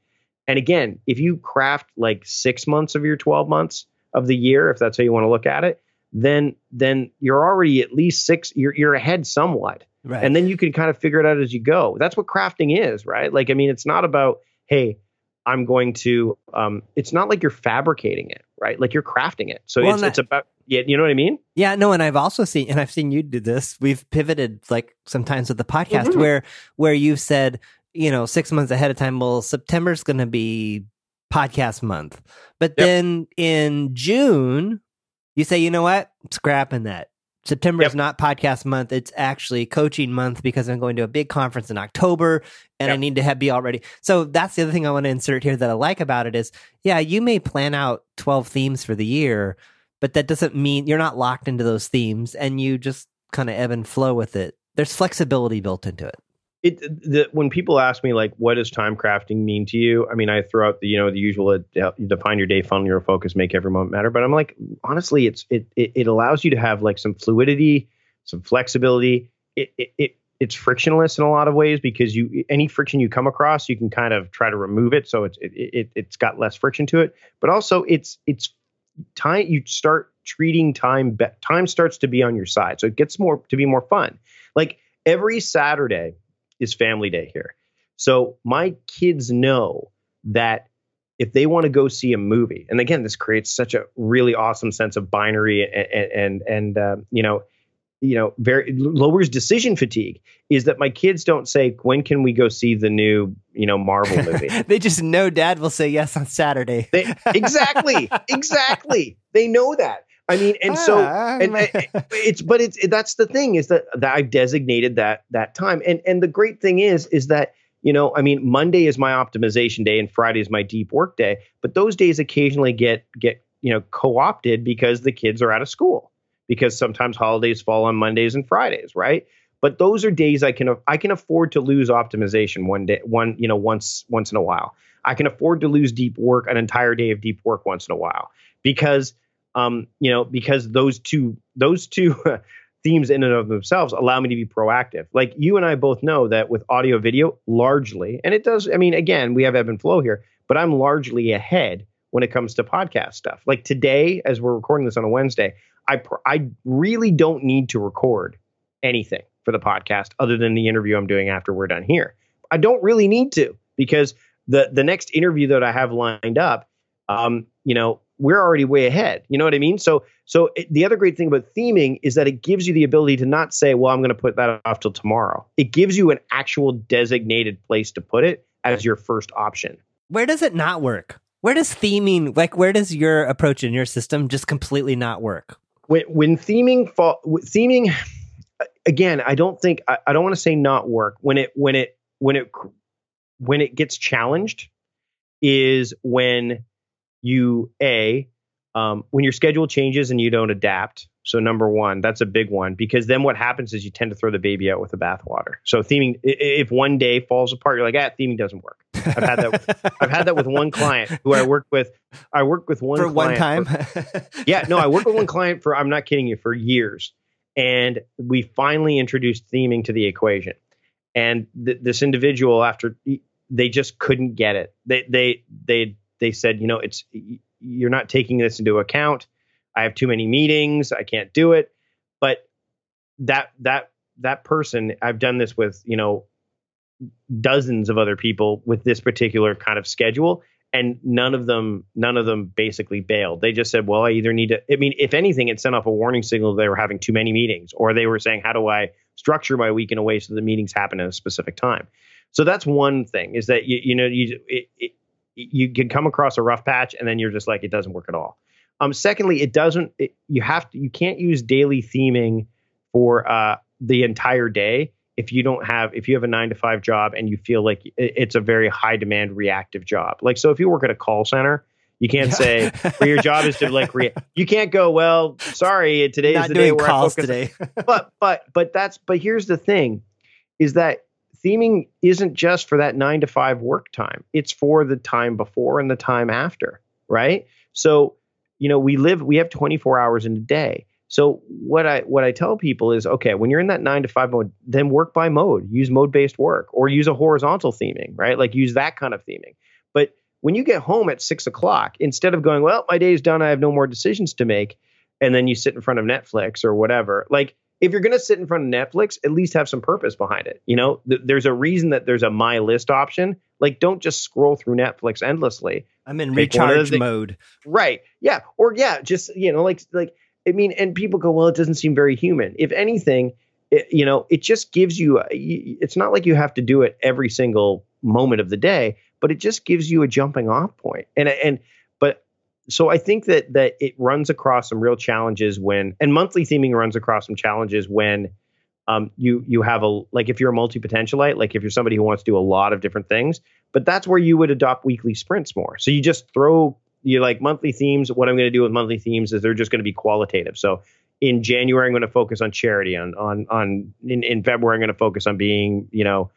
And again, if you craft like six months of your 12 months of the year, if that's how you want to look at it, then then you're already at least six, you're you're ahead somewhat. Right. And then you can kind of figure it out as you go. That's what crafting is, right? Like, I mean, it's not about, hey, I'm going to. Um, it's not like you're fabricating it, right? Like you're crafting it. So well, it's, it's about. Yeah, you know what I mean? Yeah, no, and I've also seen, and I've seen you do this. We've pivoted like sometimes with the podcast mm-hmm. where where you've said, you know, six months ahead of time. Well, September's going to be podcast month, but yep. then in June, you say, you know what, scrapping that. September yep. is not podcast month. It's actually coaching month because I'm going to a big conference in October and yep. I need to have, be all ready. So that's the other thing I want to insert here that I like about it is, yeah, you may plan out 12 themes for the year, but that doesn't mean you're not locked into those themes and you just kind of ebb and flow with it. There's flexibility built into it it the, when people ask me like what does time crafting mean to you? I mean i throw out the you know the usual uh, define your day funnel your focus make every moment matter. But i'm like honestly it's it it, it allows you to have like some fluidity some flexibility. It, it, it it's frictionless in a lot of ways because you any friction you come across you can kind of try to remove it. So it's it, it it's got less friction to it. But also it's it's time you start treating time be, time starts to be on your side. So it gets more to be more fun. Like every saturday is family day here. So my kids know that if they want to go see a movie, and again, this creates such a really awesome sense of binary and and and uh, you know, you know, very lowers decision fatigue. Is that my kids don't say when can we go see the new you know Marvel movie? they just know Dad will say yes on Saturday. they, exactly, exactly. They know that. I mean, and so ah, and, it's but it's that's the thing is that, that I've designated that that time, and and the great thing is is that you know, I mean, Monday is my optimization day and Friday is my deep work day. But those days occasionally get get you know co-opted because the kids are out of school because sometimes holidays fall on Mondays and Fridays, right? But those are days I can I can afford to lose optimization one day one you know once once in a while. I can afford to lose deep work an entire day of deep work once in a while because um you know because those two those two themes in and of themselves allow me to be proactive. Like you and I both know that with audio video largely and it does I mean again we have ebb and flow here but I'm largely ahead when it comes to podcast stuff. Like today as we're recording this on a Wednesday, I I really don't need to record anything for the podcast other than the interview I'm doing after we're done here. I don't really need to because the the next interview that I have lined up, um, you know, we're already way ahead. You know what I mean? So so it, the other great thing about theming is that it gives you the ability to not say, well, I'm going to put that off till tomorrow. It gives you an actual designated place to put it as your first option. Where does it not work? Where does theming like where does your approach in your system just completely not work? When when theming fall theming again, I don't think I, I don't want to say not work when it when it when it when it gets challenged is when you a um, when your schedule changes and you don't adapt. So number one, that's a big one because then what happens is you tend to throw the baby out with the bathwater. So theming, if one day falls apart, you're like, ah, theming doesn't work. I've had that. With, I've had that with one client who I worked with. I worked with one for one time. For, yeah, no, I worked with one client for. I'm not kidding you for years and we finally introduced theming to the equation. And th- this individual, after they just couldn't get it, they they they they said, you know, it's you're not taking this into account. I have too many meetings. I can't do it. But that that that person, I've done this with, you know, dozens of other people with this particular kind of schedule and none of them none of them basically bailed they just said well i either need to i mean if anything it sent off a warning signal they were having too many meetings or they were saying how do i structure my week in a way so the meetings happen at a specific time so that's one thing is that you you know you it, it, you can come across a rough patch and then you're just like it doesn't work at all. Um secondly it doesn't it, you have to you can't use daily theming for uh the entire day if you don't have if you have a nine to five job and you feel like it's a very high demand reactive job. Like so if you work at a call center you can't yeah. say well, your job is to like re- you can't go well sorry today is the day where I focus today. but but but that's but here's the thing is that theming isn't just for that 9 to 5 work time it's for the time before and the time after right so you know we live we have 24 hours in a day so what I what I tell people is okay, when you're in that nine to five mode, then work by mode. Use mode based work or use a horizontal theming, right? Like use that kind of theming. But when you get home at six o'clock, instead of going, well, my day's done, I have no more decisions to make, and then you sit in front of Netflix or whatever, like if you're going to sit in front of Netflix, at least have some purpose behind it. You know, th- there's a reason that there's a my list option. Like, don't just scroll through Netflix endlessly. I'm in recharge mode. Right. Yeah. Or yeah, just you know, like like I mean, and people go, well, it doesn't seem very human. If anything, it, you know, it just gives you. It's not like you have to do it every single moment of the day, but it just gives you a jumping off point. And and so I think that that it runs across some real challenges when and monthly theming runs across some challenges when um, you you have a like if you're a multi potentialite, like if you're somebody who wants to do a lot of different things, but that's where you would adopt weekly sprints more. So you just throw you like monthly themes. What I'm going to do with monthly themes is they're just going to be qualitative. So in January, I'm going to focus on charity. On on on in, in February, I'm going to focus on being you know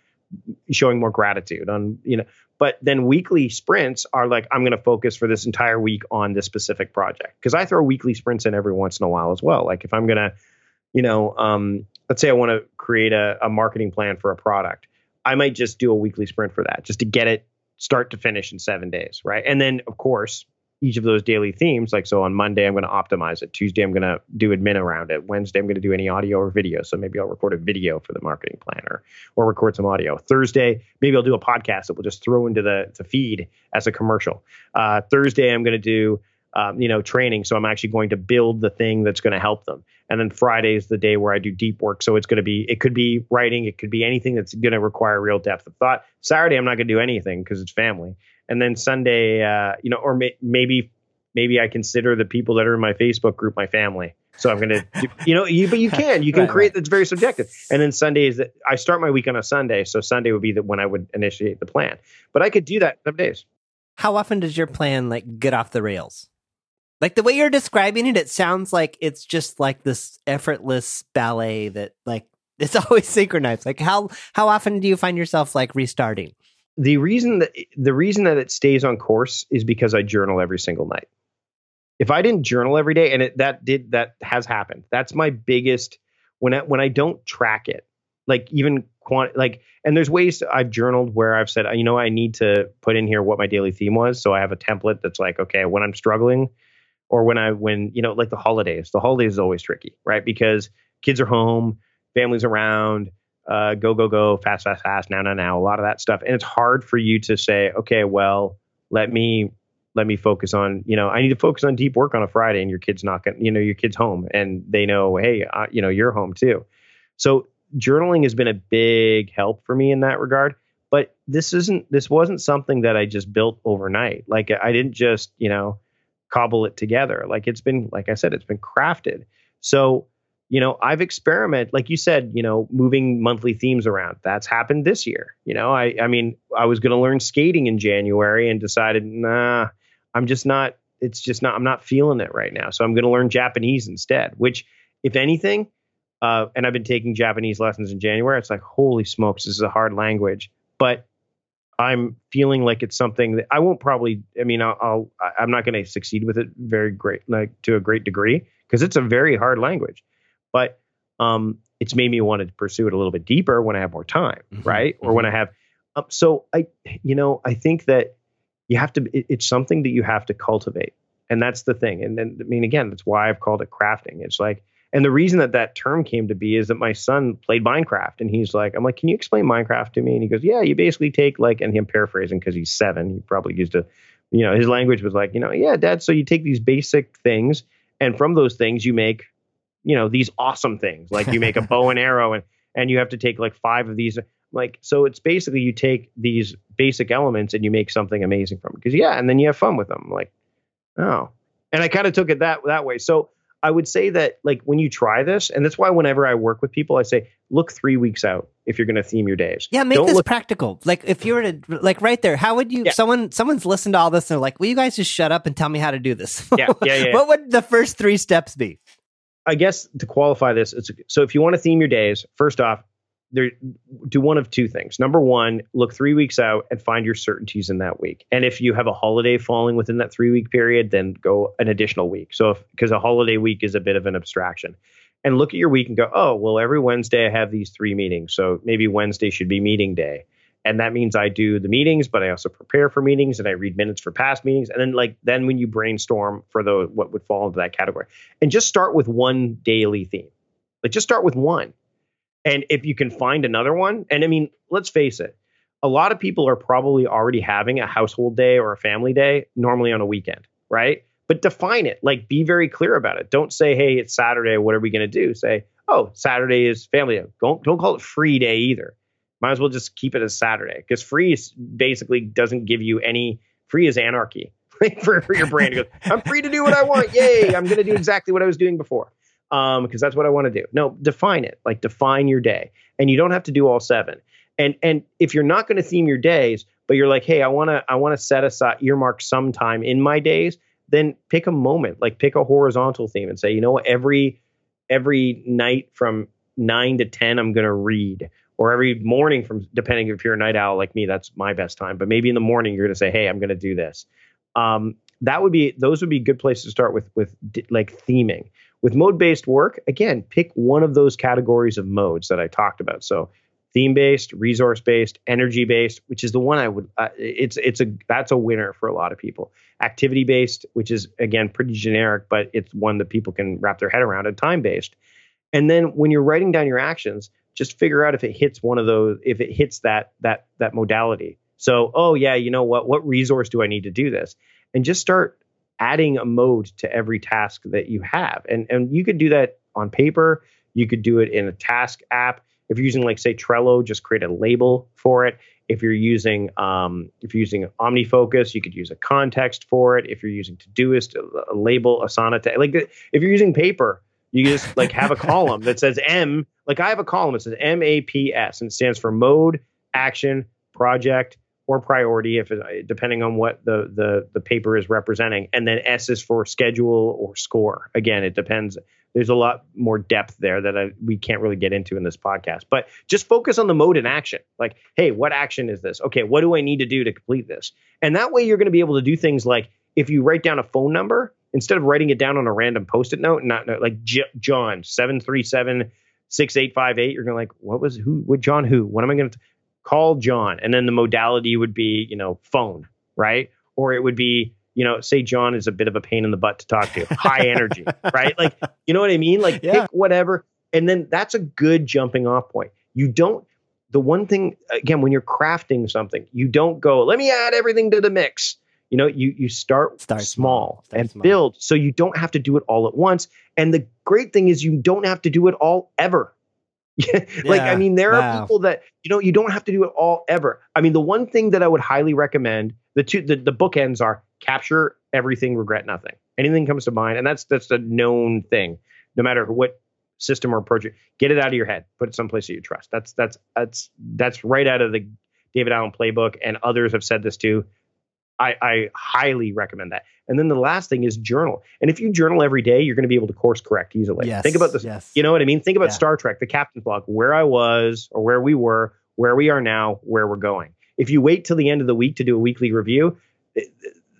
showing more gratitude. On you know, but then weekly sprints are like I'm going to focus for this entire week on this specific project because I throw weekly sprints in every once in a while as well. Like if I'm going to, you know, um, let's say I want to create a, a marketing plan for a product. I might just do a weekly sprint for that just to get it start to finish in seven days, right? And then, of course, each of those daily themes. Like, so on Monday, I'm going to optimize it. Tuesday, I'm going to do admin around it. Wednesday, I'm going to do any audio or video. So maybe I'll record a video for the marketing planner or record some audio. Thursday, maybe I'll do a podcast that we'll just throw into the, the feed as a commercial. Uh, Thursday, I'm going to do, um, you know, training. So I'm actually going to build the thing that's going to help them. And then Friday is the day where I do deep work. So it's going to be, it could be writing, it could be anything that's going to require real depth of thought. Saturday, I'm not going to do anything because it's family and then Sunday, uh, you know, or may, maybe maybe I consider the people that are in my Facebook group my family. So I'm gonna, you know, you, but you can, you can Right, create. right. It's very subjective. And then Sundays that I start my week on a Sunday, so Sunday would be the when I would initiate the plan. But I could do that some days. How often does your plan like get off the rails? Like the way you're describing it, it sounds like it's just like this effortless ballet that like it's always synchronized. Like how how often do you find yourself like restarting? The reason that the reason that it stays on course is because I journal every single night. If I didn't journal every day, and it, that did that has happened. That's my biggest when I, when I don't track it, like even quant like. And there's ways I've journaled where I've said, you know, I need to put in here what my daily theme was, so I have a template that's like, okay, when I'm struggling, or when I when you know like the holidays. The holidays is always tricky, right? Because kids are home, families around uh, go go go fast fast fast now now now a lot of that stuff. And it's hard for you to say okay well let me let me focus on you know i need to focus on deep work on a friday and your kid's not to you know your kid's home and they know hey uh, you know you're home too. So journaling has been a big help for me in that regard but this isn't this wasn't something that i just built overnight. Like i didn't just you know cobble it together. Like it's been like i said it's been crafted. So you know i've experimented like you said you know moving monthly themes around. That's happened this year you know? I i mean i was going to learn skating in january and decided nah i'm just not it's just not i'm not feeling it right now. So i'm going to learn japanese instead which if anything uh, and i've been taking japanese lessons in january it's like holy smokes this is a hard language. But i'm feeling like it's something that i won't probably i mean i'll, I'll i'm not going to succeed with it very great like to a great degree because it's a very hard language but um, it's made me want to pursue it a little bit deeper when I have more time, Mhm, right? Or when I have, um, so I, you know, I think that you have to. It, it's something that you have to cultivate, and that's the thing. And then, I mean, again, that's why I've called it crafting. It's like, and the reason that that term came to be is that my son played Minecraft, and he's like, I'm like, can you explain Minecraft to me? And he goes, Yeah, you basically take like, and I'm paraphrasing because he's seven. He probably used a, you know, his language was like, you know, yeah, Dad. So you take these basic things, and from those things you make you know these awesome things like you make a bow and arrow and and you have to take like five of these like so it's basically you take these basic elements and you make something amazing from it because yeah and then you have fun with them like oh and i kind of took it that that way so i would say that like when you try this and that's why whenever i work with people i say look three weeks out if you're going to theme your days Yeah, make Don't this look- practical. Like if you were to like right there, how would you Yeah. someone someone's listened to all this and they're like, Will you guys just shut up and tell me how to do this? Yeah, yeah, yeah, yeah. what would the first three steps be? I guess to qualify this, so if you want to theme your days, first off, there do one of two things. Number one, look three weeks out and find your certainties in that week. And if you have a holiday falling within that three week period, then go an additional week. So because a holiday week is a bit of an abstraction. And look at your week and go, oh, well, every Wednesday I have these three meetings. So maybe Wednesday should be meeting day. And that means I do the meetings, but I also prepare for meetings and I read minutes for past meetings. And then like then when you brainstorm for the what would fall into that category and just start with one daily theme. Like just start with one. And if you can find another one, and I mean, let's face it, a lot of people are probably already having a household day or a family day normally on a weekend, right? But define it, like be very clear about it. Don't say, hey, it's Saturday, what are we gonna do? Say, oh, Saturday is family day. Don't don't call it free day either. Might as well just keep it as Saturday. Because free basically doesn't give you any free is anarchy. for, for your brain to go, I'm free to do what I want. Yay. I'm going to do exactly what I was doing before. Um, because that's what I want to do. No, define it. Like define your day. And you don't have to do all seven. And and if you're not going to theme your days, but you're like, hey, I want to I want to set aside earmark some time in my days, then pick a moment, like pick a horizontal theme and say, you know every every night from nine to ten, I'm going to read. Or every morning from depending if you're a night owl like me, that's my best time. But maybe in the morning you're going to say, hey, I'm going to do this. Um, that would be those would be good places to start with with like theming. With mode based work again pick one of those categories of modes that i talked about. So theme based resource based energy based which is the one i would uh, it's it's a that's a winner for a lot of people. Activity based which is again pretty generic but it's one that people can wrap their head around and time based and then when you're writing down your actions just figure out if it hits one of those if it hits that that that modality so, oh yeah, you know what? What resource do I need to do this? And just start adding a mode to every task that you have. And and you could do that on paper. You could do it in a task app. If you're using like say Trello, just create a label for it. If you're using um, if you're using OmniFocus, you could use a context for it. If you're using Todoist, a, a label, Asana. To, like if you're using paper, You just like have a column that says M. Like I have a column that says M A P S, and it stands for mode, action, project, or priority, if it, depending on what the the the paper is representing. And then S is for schedule or score. Again, it depends. There's a lot more depth there that I, we can't really get into in this podcast. But just focus on the mode and action. Like, hey, what action is this? Okay, what do I need to do to complete this? And that way, you're going to be able to do things like if you write down a phone number instead of writing it down on a random post-it note, not like J- John seven three seven six eight five eight. You're going to like, what was who? What John? Who? What am I going to call John? And then the modality would be, you know, phone, right? Or it would be, you know, say John is a bit of a pain in the butt to talk to, high energy, right? Like, you know what I mean? Like, Yeah. pick whatever, and then that's a good jumping off point. You don't. The one thing again, when you're crafting something, you don't go, let me add everything to the mix. You know, you you start, Start small, small. Start and small. build, so you don't have to do it all at once. And the great thing is, you don't have to do it all ever. like, Yeah. I mean, there are Wow. people that you know you don't have to do it all ever. I mean, the one thing that I would highly recommend the two the, the bookends are capture everything, regret nothing. Anything comes to mind, and that's that's a known thing. No matter what system or approach, get it out of your head, put it someplace that you trust. That's that's that's that's right out of the David Allen playbook, and others have said this too. I, I highly recommend that. And then the last thing is journal. And if you journal every day, you're going to be able to course correct easily. Yes. Think about this. Yes. You know what I mean? Think about Yeah. Star Trek, the captain's log, where I was or where we were, where we are now, where we're going. If you wait till the end of the week to do a weekly review,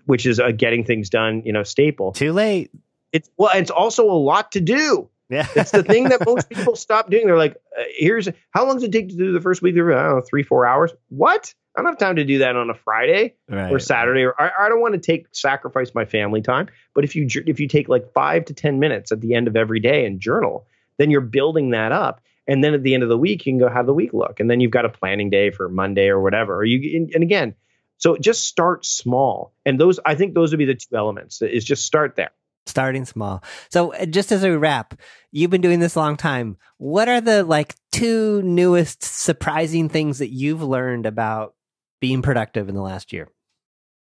which is a getting things done, you know, staple. Too late. It's well, it's also a lot to do. Yeah. It's the thing that most people stop doing. They're like, uh, here's how long does it take to do the first week? review? I don't know, three, four hours. What? I don't have time to do that on a Friday right. or Saturday, or I, I don't want to take sacrifice my family time. But if you if you take like five to ten minutes at the end of every day and journal, then you're building that up. And then at the end of the week, you can go how the week look, and then you've got a planning day for Monday or whatever. Or you and, again, so just start small. And those I think those would be the two elements. Is just start there. starting small. So uh, just as a wrap, you've been doing this a long time. What are the like two newest surprising things that you've learned about being productive in the last year?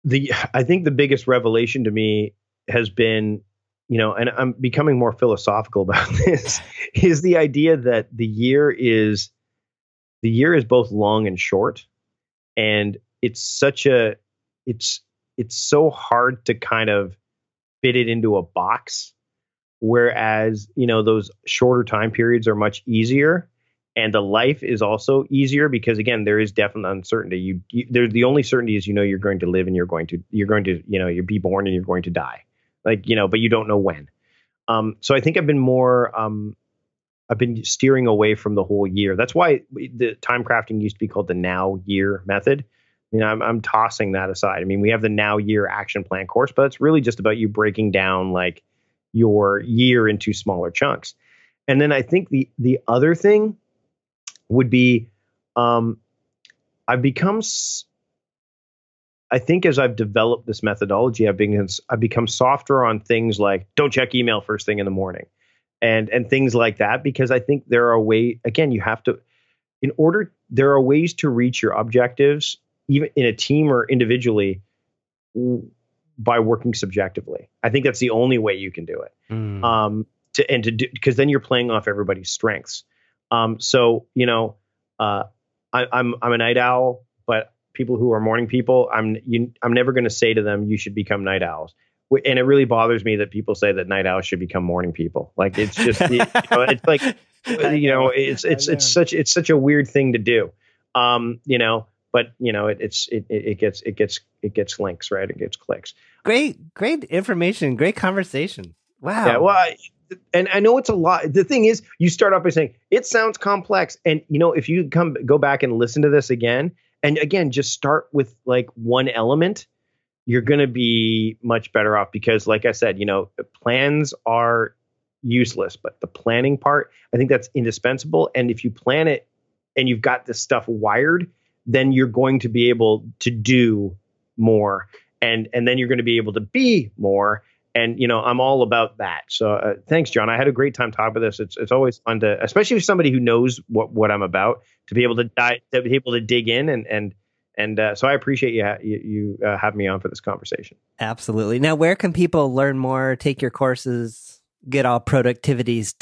the I think the biggest revelation to me has been, you know, and I'm becoming more philosophical about this, is the idea that the year is the year is both long and short. And it's such a it's it's so hard to kind of fit it into a box. Whereas, you know, those shorter time periods are much easier and the life is also easier because again there is definite uncertainty. You, you there's the only certainty is you know you're going to live and you're going to you're going to you know you'll be born and you're going to die. Like you know but you don't know when. Um so i think i've been more um i've been steering away from the whole year. That's why the time crafting used to be called the now year method. I mean, I'm, I'm tossing that aside. I mean, we have the now year action plan course, but it's really just about you breaking down like your year into smaller chunks. And then I think the the other thing would be um, I've become I think as I've developed this methodology, I've been I've become softer on things like don't check email first thing in the morning, and and things like that because I think there are way again you have to in order there are ways to reach your objectives even in a team or individually by working subjectively. I think that's the only way you can do it Mm. um, to and to do because then you're playing off everybody's strengths. Um, so you know, uh, I, I'm I'm a night owl, but people who are morning people, I'm you, I'm never going to say to them you should become night owls. And it really bothers me that people say that night owls should become morning people. Like it's just you know, it's like you know it's it's I it's such it's such a weird thing to do. Um, you know, but you know it, it's it, it it gets it gets it gets links right. It gets clicks. great, great information, great conversation. Wow. Yeah, well, I, and I know it's a lot. The thing is, you start off by saying it sounds complex, and you know, if you come go back and listen to this again, and again, just start with like one element, you're going to be much better off because, like I said, you know, plans are useless, but the planning part, I think that's indispensable. And if you plan it and you've got this stuff wired, then you're going to be able to do more, and and then you're going to be able to be more and you know i'm all about that so uh, thanks john i had a great time talking about this it's it's always fun to especially with somebody who knows what what i'm about to be able to dive to be able to dig in and and and uh, so i appreciate you ha- you, you uh, having me on for this conversation Absolutely. Now, where can people learn more, take your courses? get all productivities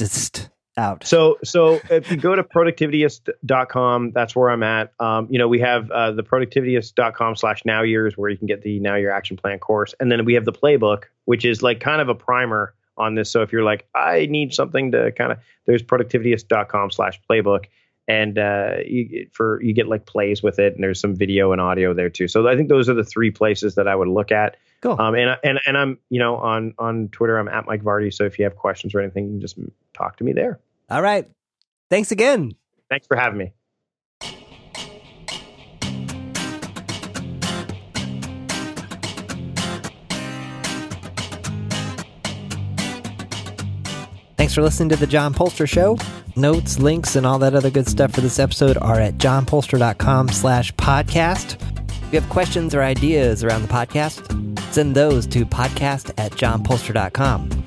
out? So, so if you go to productivityist.com, that's where I'm at. Um, you know, we have uh, the productivityist.com slash now years where you can get the now year action plan course. And then we have the playbook, which is like kind of a primer on this. So if you're like, I need something to kind of, there's productivityist.com slash playbook. And uh, you for you get like plays with it, and there's some video and audio there too. So I think those are the three places that I would look at. Cool. Um, and and and I'm you know on on Twitter I'm at Mike Vardy. So if you have questions or anything, you can just talk to me there. All right. Thanks again. Thanks for having me. Thanks for listening to the John Poelstra Show. Notes, links, and all that other good stuff for this episode are at johnpoelstra.com slash podcast. If you have questions or ideas around the podcast, send those to podcast at johnpoelstra.com.